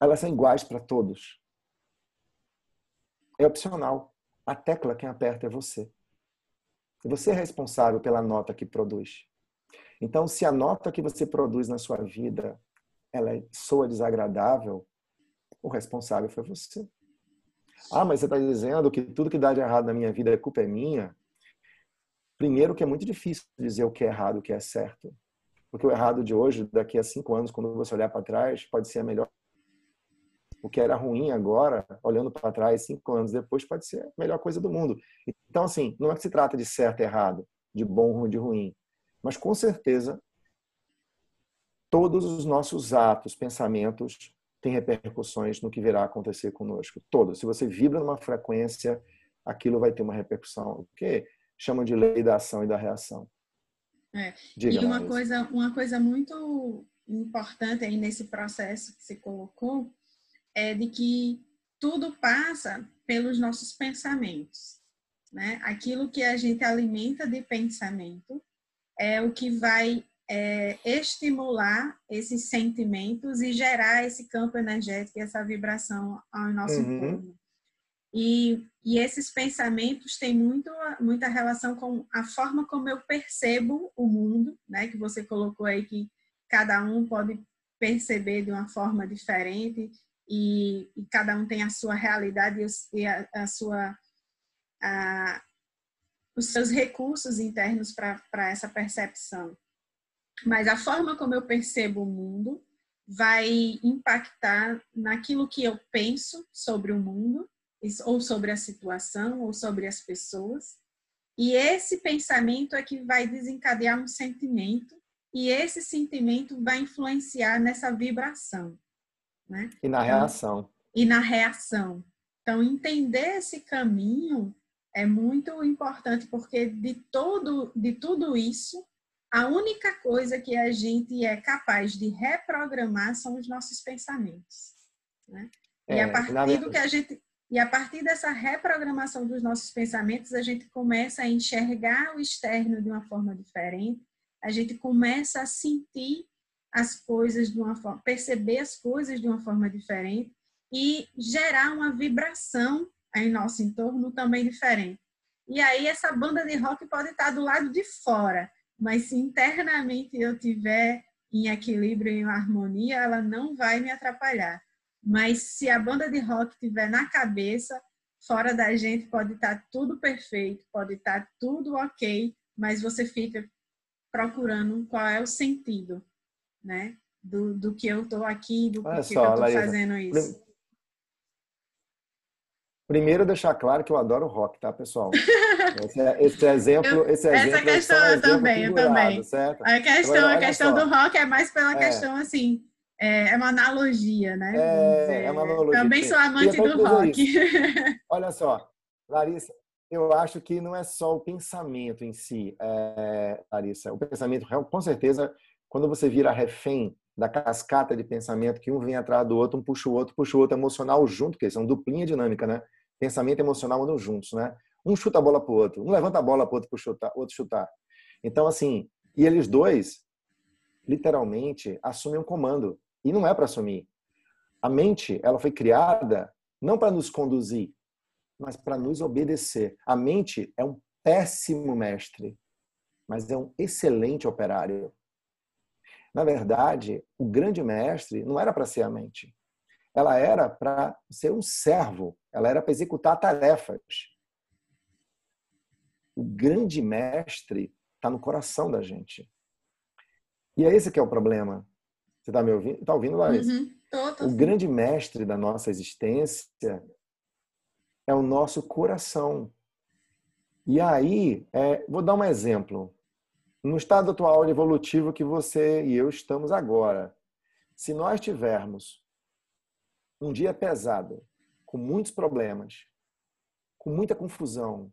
Elas são iguais para todos. É opcional. A tecla quem aperta é você. E você é responsável pela nota que produz. Então, se a nota que você produz na sua vida ela soa desagradável, o responsável foi você. Ah, mas você está dizendo que tudo que dá de errado na minha vida é culpa é minha? Primeiro que é muito difícil dizer o que é errado, o que é certo. Porque o errado de hoje, daqui a cinco anos, quando você olhar para trás, pode ser a melhor. O que era ruim agora, olhando para trás, cinco anos depois, pode ser a melhor coisa do mundo. Então, assim, não é que se trata de certo e errado, de bom ou de ruim. Mas, com certeza, todos os nossos atos, pensamentos, têm repercussões no que virá acontecer conosco. Todos. Se você vibra numa frequência, aquilo vai ter uma repercussão. Porque chamam de lei da ação e da reação. É. Diga, e uma coisa, uma coisa muito importante aí nesse processo que você colocou é de que tudo passa pelos nossos pensamentos. Né? Aquilo que a gente alimenta de pensamento é o que vai é, estimular esses sentimentos e gerar esse campo energético, essa vibração ao nosso uhum. entorno. E, e esses pensamentos têm muito, muita relação com a forma como eu percebo o mundo, né? Que você colocou aí que cada um pode perceber de uma forma diferente e, e cada um tem a sua realidade e a, a sua a, os seus recursos internos para essa percepção. Mas a forma como eu percebo o mundo vai impactar naquilo que eu penso sobre o mundo ou sobre a situação, ou sobre as pessoas. E esse pensamento é que vai desencadear um sentimento, e esse sentimento vai influenciar nessa vibração. Né? E na então, reação. E na reação. Então, entender esse caminho é muito importante, porque de, todo, de tudo isso, a única coisa que a gente é capaz de reprogramar são os nossos pensamentos. Né? É, e a partir do que a gente e a partir dessa reprogramação dos nossos pensamentos, a gente começa a enxergar o externo de uma forma diferente, a gente começa a sentir as coisas de uma forma, perceber as coisas de uma forma diferente e gerar uma vibração em nosso entorno também diferente. E aí essa banda de rock pode estar do lado de fora, mas se internamente eu tiver em equilíbrio, em harmonia, ela não vai me atrapalhar. Mas se a banda de rock tiver na cabeça, fora da gente pode estar tá tudo perfeito, pode estar tá tudo ok, mas você fica procurando qual é o sentido, né? Do, do que eu estou aqui, do Olha que, só, eu estou fazendo isso. Primeiro deixar claro que eu adoro rock, tá, pessoal? Esse, é, esse exemplo, eu, esse exemplo essa questão é eu também, eu também. Certo? A questão, Agora, a questão do rock é mais pela é. questão assim é, é uma analogia, né? É, é uma analogia. Também sou amante do rock. Olha só, Larissa, eu acho que não é só o pensamento em si, é, Larissa. O pensamento, com certeza, quando você vira refém da cascata de pensamento, que um vem atrás do outro, um puxa o outro, puxa o outro emocional junto, que são duplinha dinâmica, né? Pensamento e emocional andam juntos, né? Um chuta a bola pro outro, um levanta a bola pro outro para chutar, outro chutar. Então, assim, e eles dois, literalmente, assumem um comando. E não é para assumir. A mente, ela foi criada não para nos conduzir, mas para nos obedecer. A mente é um péssimo mestre, mas é um excelente operário. Na verdade, o grande mestre não era para ser a mente. Ela era para ser um servo, ela era para executar tarefas. O grande mestre está no coração da gente. E é esse que é o problema. Você está me ouvindo? Está ouvindo, Larissa? Uhum. Tô, tô o grande mestre da nossa existência é o nosso coração. E aí, é, vou dar um exemplo. No estado atual evolutivo que você e eu estamos agora, se nós tivermos um dia pesado, com muitos problemas, com muita confusão,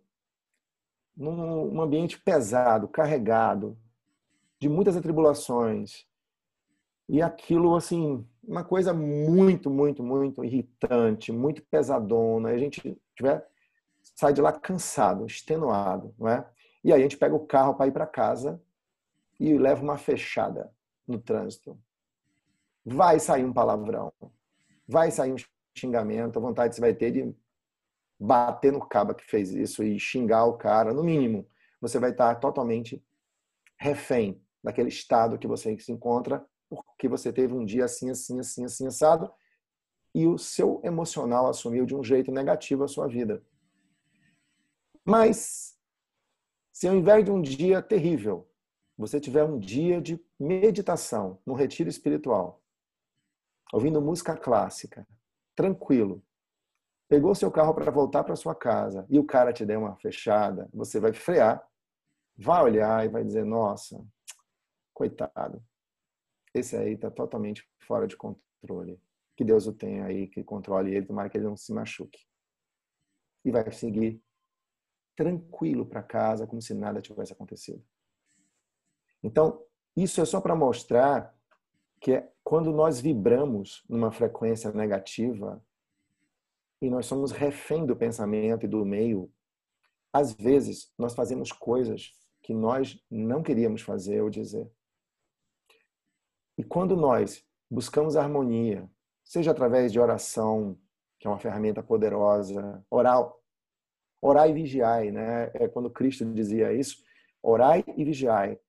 num ambiente pesado, carregado, de muitas atribulações, e aquilo, assim, uma coisa muito, muito, muito irritante, muito pesadona. E a gente tiver, sai de lá cansado, extenuado, não é? E aí a gente pega o carro para ir para casa e leva uma fechada no trânsito. Vai sair um palavrão, vai sair um xingamento, a vontade você vai ter de bater no cabo que fez isso e xingar o cara, no mínimo. Você vai estar totalmente refém daquele estado que você se encontra porque você teve um dia assim, assim, assim, assim, assado, e o seu emocional assumiu de um jeito negativo a sua vida. Mas, se ao invés de um dia terrível, você tiver um dia de meditação, num retiro espiritual, ouvindo música clássica, tranquilo, pegou seu carro para voltar para sua casa e o cara te der uma fechada, você vai frear, vai olhar e vai dizer: Nossa, coitado, esse aí está totalmente fora de controle. Que Deus o tenha aí, que controle ele, tomara que ele não se machuque. E vai seguir tranquilo para casa, como se nada tivesse acontecido. Então, isso é só para mostrar que é quando nós vibramos numa frequência negativa e nós somos refém do pensamento e do meio, às vezes nós fazemos coisas que nós não queríamos fazer ou dizer. E quando nós buscamos harmonia, seja através de oração, que é uma ferramenta poderosa, oral, orar e vigiai, né? É quando Cristo dizia isso, orai e vigiai.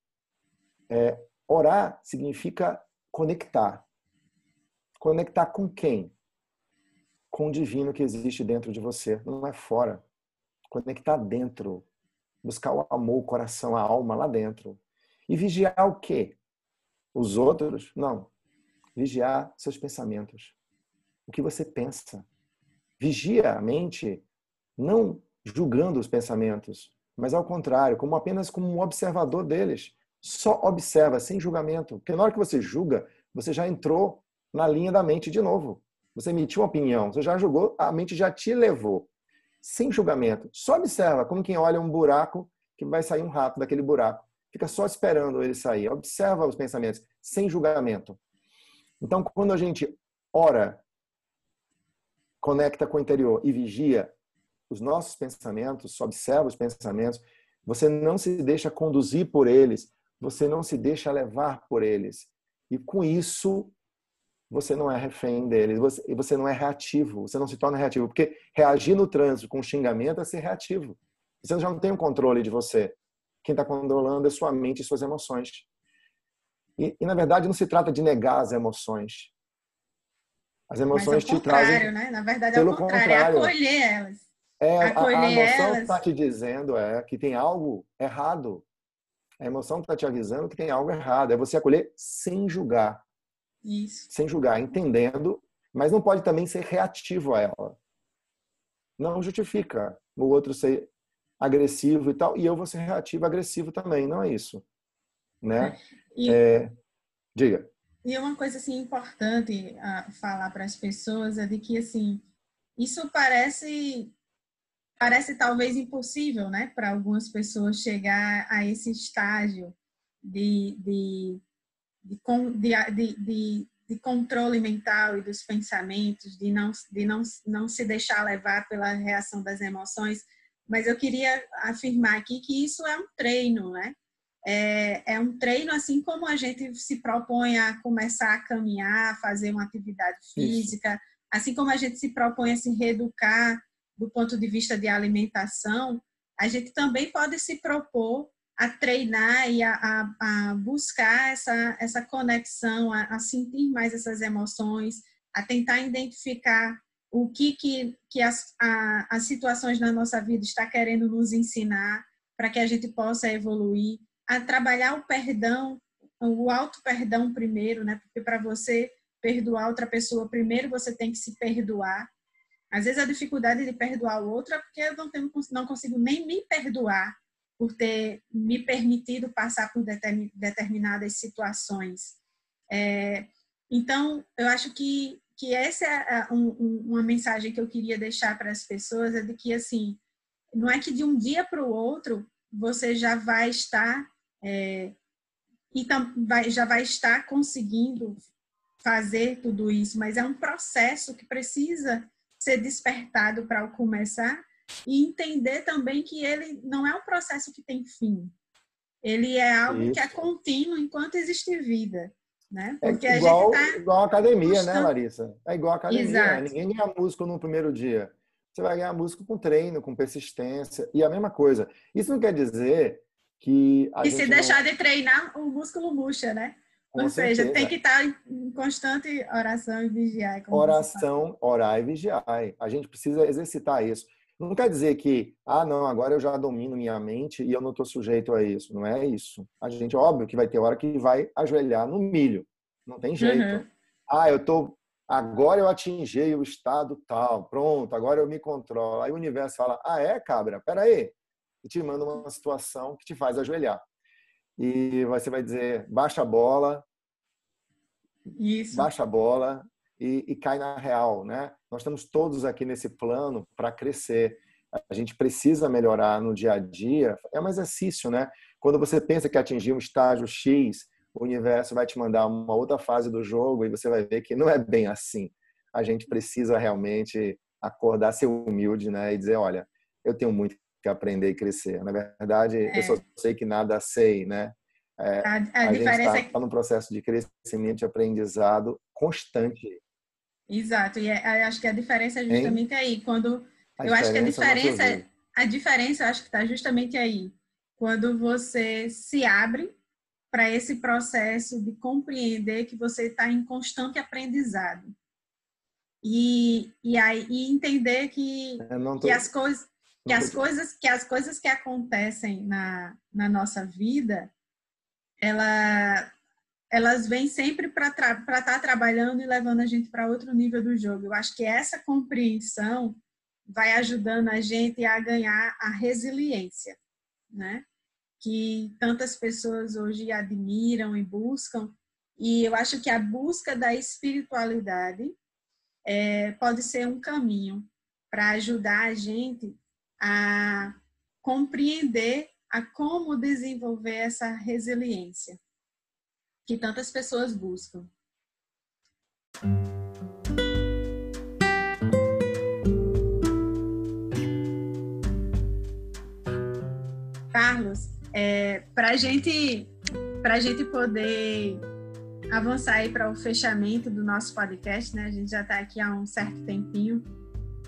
É, orar significa conectar. Conectar com quem? Com o divino que existe dentro de você, não é fora. Conectar dentro. Buscar o amor, o coração, a alma lá dentro. E vigiar o quê? Os outros? Não. Vigiar seus pensamentos. O que você pensa. Vigia a mente, não julgando os pensamentos, mas ao contrário, como apenas como um observador deles. Só observa, sem julgamento. Porque na hora que você julga, você já entrou na linha da mente de novo. Você emitiu uma opinião, você já julgou, a mente já te levou. Sem julgamento. Só observa, como quem olha um buraco que vai sair um rato daquele buraco. Fica só esperando ele sair. Observa os pensamentos, sem julgamento. Então, quando a gente ora, conecta com o interior e vigia os nossos pensamentos, observa os pensamentos, você não se deixa conduzir por eles, você não se deixa levar por eles. E com isso, você não é refém deles, você, você não é reativo, você não se torna reativo. Porque reagir no trânsito com xingamento é ser reativo. Você já não tem o controle de você. Quem está controlando é sua mente e suas emoções. E, e, na verdade, não se trata de negar as emoções. As emoções te trazem. Né? Na verdade, é o contrário, é acolher elas. É, acolher a, a emoção está te dizendo é que tem algo errado. A emoção está te avisando que tem algo errado. É você acolher sem julgar. Isso. Sem julgar, entendendo, mas não pode também ser reativo a ela. Não justifica o outro ser agressivo e tal, e eu vou ser reativo, agressivo também, não é isso. Né? E, é, diga. E uma coisa assim importante a falar para as pessoas é de que assim isso parece parece talvez impossível, né, para algumas pessoas chegar a esse estágio de, de de, de, de, controle mental e dos pensamentos, de, não, de não, não se deixar levar pela reação das emoções, mas eu queria afirmar aqui que isso é um treino, né? É, é um treino assim como a gente se propõe a começar a caminhar, a fazer uma atividade física, isso. assim como a gente se propõe a se reeducar do ponto de vista de alimentação, a gente também pode se propor a treinar e a, a, a buscar essa, essa conexão, a, a, sentir mais essas emoções, a tentar identificar o que, que, que as, as situações na nossa vida está querendo nos ensinar para que a gente possa evoluir, a trabalhar o perdão, o auto perdão primeiro, né? Porque para você perdoar outra pessoa, primeiro você tem que se perdoar. Às vezes a dificuldade de perdoar o outro é porque eu não, tenho, não consigo nem me perdoar por ter me permitido passar por determinadas situações. É, então, eu acho que, que essa é um, uma mensagem que eu queria deixar para as pessoas, é de que, assim, não é que de um dia para o outro você já vai estar é, e vai, já vai estar conseguindo fazer tudo isso, mas é um processo que precisa ser despertado para começar e entender também que ele não é um processo que tem fim. Ele é algo Isso. que é contínuo enquanto existe vida. Né? É Porque é igual, a gente tá igual a academia, né, Larissa? É igual a academia. Exato. Ninguém ganha músculo no primeiro dia. Você vai ganhar músculo com treino, com persistência. E a mesma coisa. Isso não quer dizer que. e se deixar não... de treinar, o músculo murcha, né? Com Ou certeza. seja, tem que estar em constante oração e vigiar. Oração, orar e vigiar. A gente precisa exercitar isso. Não quer dizer que, ah, não, agora eu já domino minha mente e eu não estou sujeito a isso. Não é isso. A gente, óbvio, que vai ter hora que vai ajoelhar no milho. Não tem jeito. Uhum. Ah, eu tô. Agora eu atingi o estado tal, pronto, agora eu me controlo. Aí o universo fala: ah, é, cabra? Peraí. E te manda uma situação que te faz ajoelhar. E você vai dizer: baixa a bola. Isso. Baixa a bola e, e cai na real, né? Nós estamos todos aqui nesse plano para crescer. A gente precisa melhorar no dia a dia. É um exercício, né? Quando você pensa que atingir um estágio X, o universo vai te mandar uma outra fase do jogo e você vai ver que não é bem assim. A gente precisa realmente acordar, ser humilde, né? E dizer, olha, eu tenho muito que aprender e crescer. Na verdade, é. eu só sei que nada sei, né? É, a, a, a gente está é... no processo de crescimento e aprendizado constante. Exato, e é, acho que a diferença é justamente hein? aí, quando a eu acho que a diferença, a diferença acho que está justamente aí, quando você se abre para esse processo de compreender que você está em constante aprendizado e, e aí e entender que, tô... que as coisas que as coisas que as coisas que acontecem na, na nossa vida ela elas vêm sempre para estar tá trabalhando e levando a gente para outro nível do jogo. Eu acho que essa compreensão vai ajudando a gente a ganhar a resiliência, né? Que tantas pessoas hoje admiram e buscam. E eu acho que a busca da espiritualidade é, pode ser um caminho para ajudar a gente a compreender a como desenvolver essa resiliência que tantas pessoas buscam. Carlos, é, para gente, a gente poder avançar aí para o fechamento do nosso podcast, né? A gente já está aqui há um certo tempinho.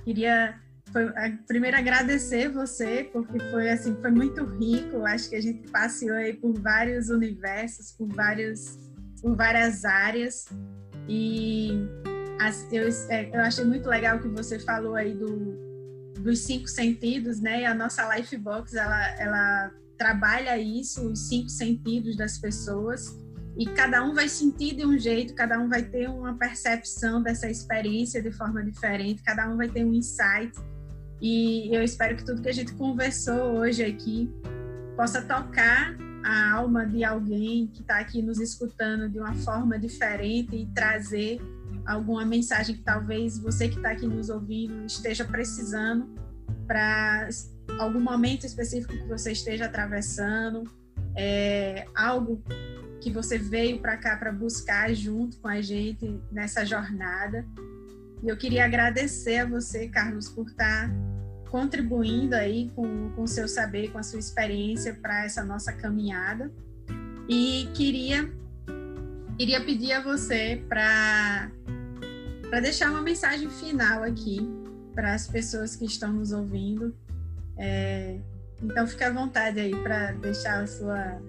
Queria foi, primeiro agradecer você, porque foi assim, foi muito rico. Acho que a gente passeou aí por vários universos, por vários, por várias áreas. E eu, é, eu achei muito legal que você falou aí do, dos cinco sentidos, né? E a nossa Lifebox, ela, ela trabalha isso, os cinco sentidos das pessoas. E cada um vai sentir de um jeito, cada um vai ter uma percepção dessa experiência de forma diferente, cada um vai ter um insight. E eu espero que tudo que a gente conversou hoje aqui possa tocar a alma de alguém que está aqui nos escutando de uma forma diferente e trazer alguma mensagem que talvez você que está aqui nos ouvindo esteja precisando para algum momento específico que você esteja atravessando, é, algo que você veio para cá para buscar junto com a gente nessa jornada. E eu queria agradecer a você, Carlos, por estar contribuindo aí com o seu saber, com a sua experiência para essa nossa caminhada. E queria queria pedir a você para deixar uma mensagem final aqui para as pessoas que estão nos ouvindo. É, então fique à vontade aí para deixar a sua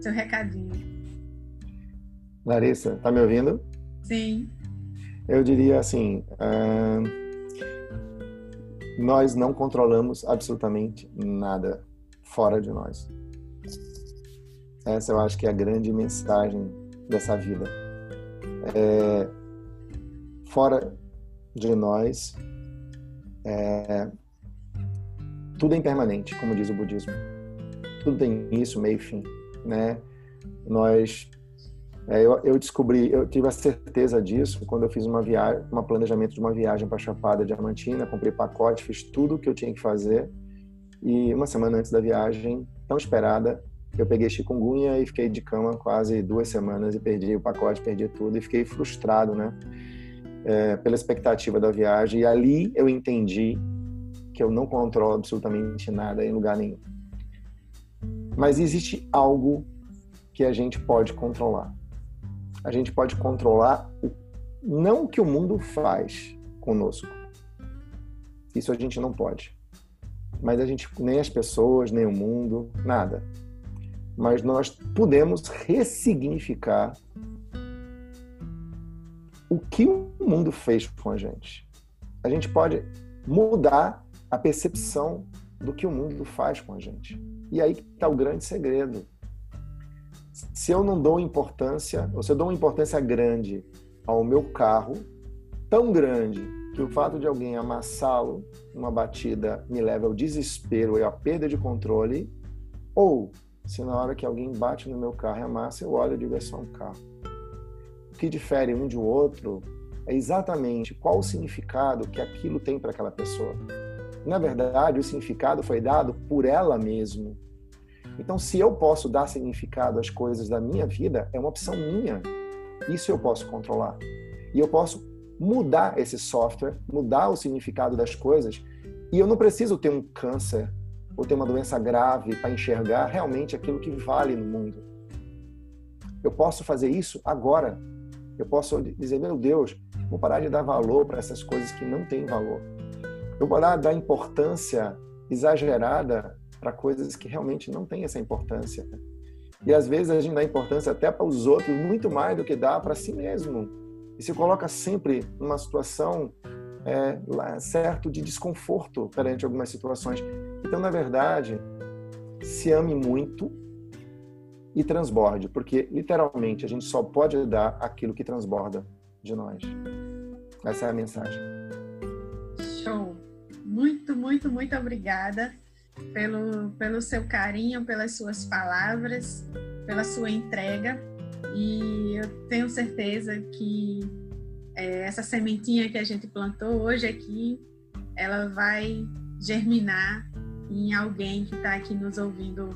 seu recadinho. Larissa, tá me ouvindo? Sim. Eu diria assim, uh nós não controlamos absolutamente nada fora de nós. Essa eu acho que é a grande mensagem dessa vida. É, fora de nós, é, tudo é impermanente, como diz o budismo. Tudo tem isso, meio e fim, né? Nós é, eu, eu, descobri, eu tive a certeza disso quando eu fiz uma viagem, um planejamento de uma viagem para Chapada Diamantina, comprei pacote, fiz tudo o que eu tinha que fazer e uma semana antes da viagem, tão esperada, eu peguei chikungunya e fiquei de cama quase duas semanas e perdi o pacote, perdi tudo e fiquei frustrado, né? É, pela expectativa da viagem e ali eu entendi que eu não controlo absolutamente nada em lugar nenhum. Mas existe algo que a gente pode controlar a gente pode controlar não o que o mundo faz conosco. Isso a gente não pode. Mas a gente nem as pessoas, nem o mundo, nada. Mas nós podemos ressignificar o que o mundo fez com a gente. A gente pode mudar a percepção do que o mundo faz com a gente. E aí está o grande segredo se eu não dou importância, ou se eu dou uma importância grande ao meu carro, tão grande que o fato de alguém amassá-lo numa batida me leva ao desespero e à perda de controle, ou se na hora que alguém bate no meu carro e amassa, eu olho e digo é só um carro. O que difere um de outro é exatamente qual o significado que aquilo tem para aquela pessoa. Na verdade, o significado foi dado por ela mesma então, se eu posso dar significado às coisas da minha vida, é uma opção minha. Isso eu posso controlar. E eu posso mudar esse software, mudar o significado das coisas. E eu não preciso ter um câncer ou ter uma doença grave para enxergar realmente aquilo que vale no mundo. Eu posso fazer isso agora. Eu posso dizer, meu Deus, vou parar de dar valor para essas coisas que não têm valor. Eu vou parar de dar importância exagerada para coisas que realmente não têm essa importância. E às vezes a gente dá importância até para os outros muito mais do que dá para si mesmo. E se coloca sempre numa situação é, certo de desconforto perante algumas situações. Então, na verdade, se ame muito e transborde, porque literalmente a gente só pode dar aquilo que transborda de nós. Essa é a mensagem. Show! Muito, muito, muito obrigada pelo, pelo seu carinho, pelas suas palavras, pela sua entrega. E eu tenho certeza que é, essa sementinha que a gente plantou hoje aqui, ela vai germinar em alguém que está aqui nos ouvindo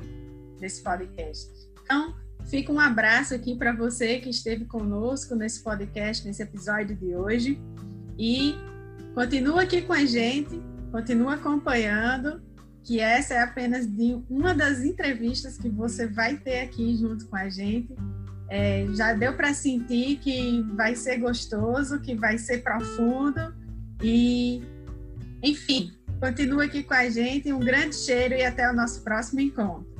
nesse podcast. Então, fica um abraço aqui para você que esteve conosco nesse podcast, nesse episódio de hoje. E continua aqui com a gente, continua acompanhando que essa é apenas de uma das entrevistas que você vai ter aqui junto com a gente. É, já deu para sentir que vai ser gostoso, que vai ser profundo e, enfim, continua aqui com a gente. Um grande cheiro e até o nosso próximo encontro.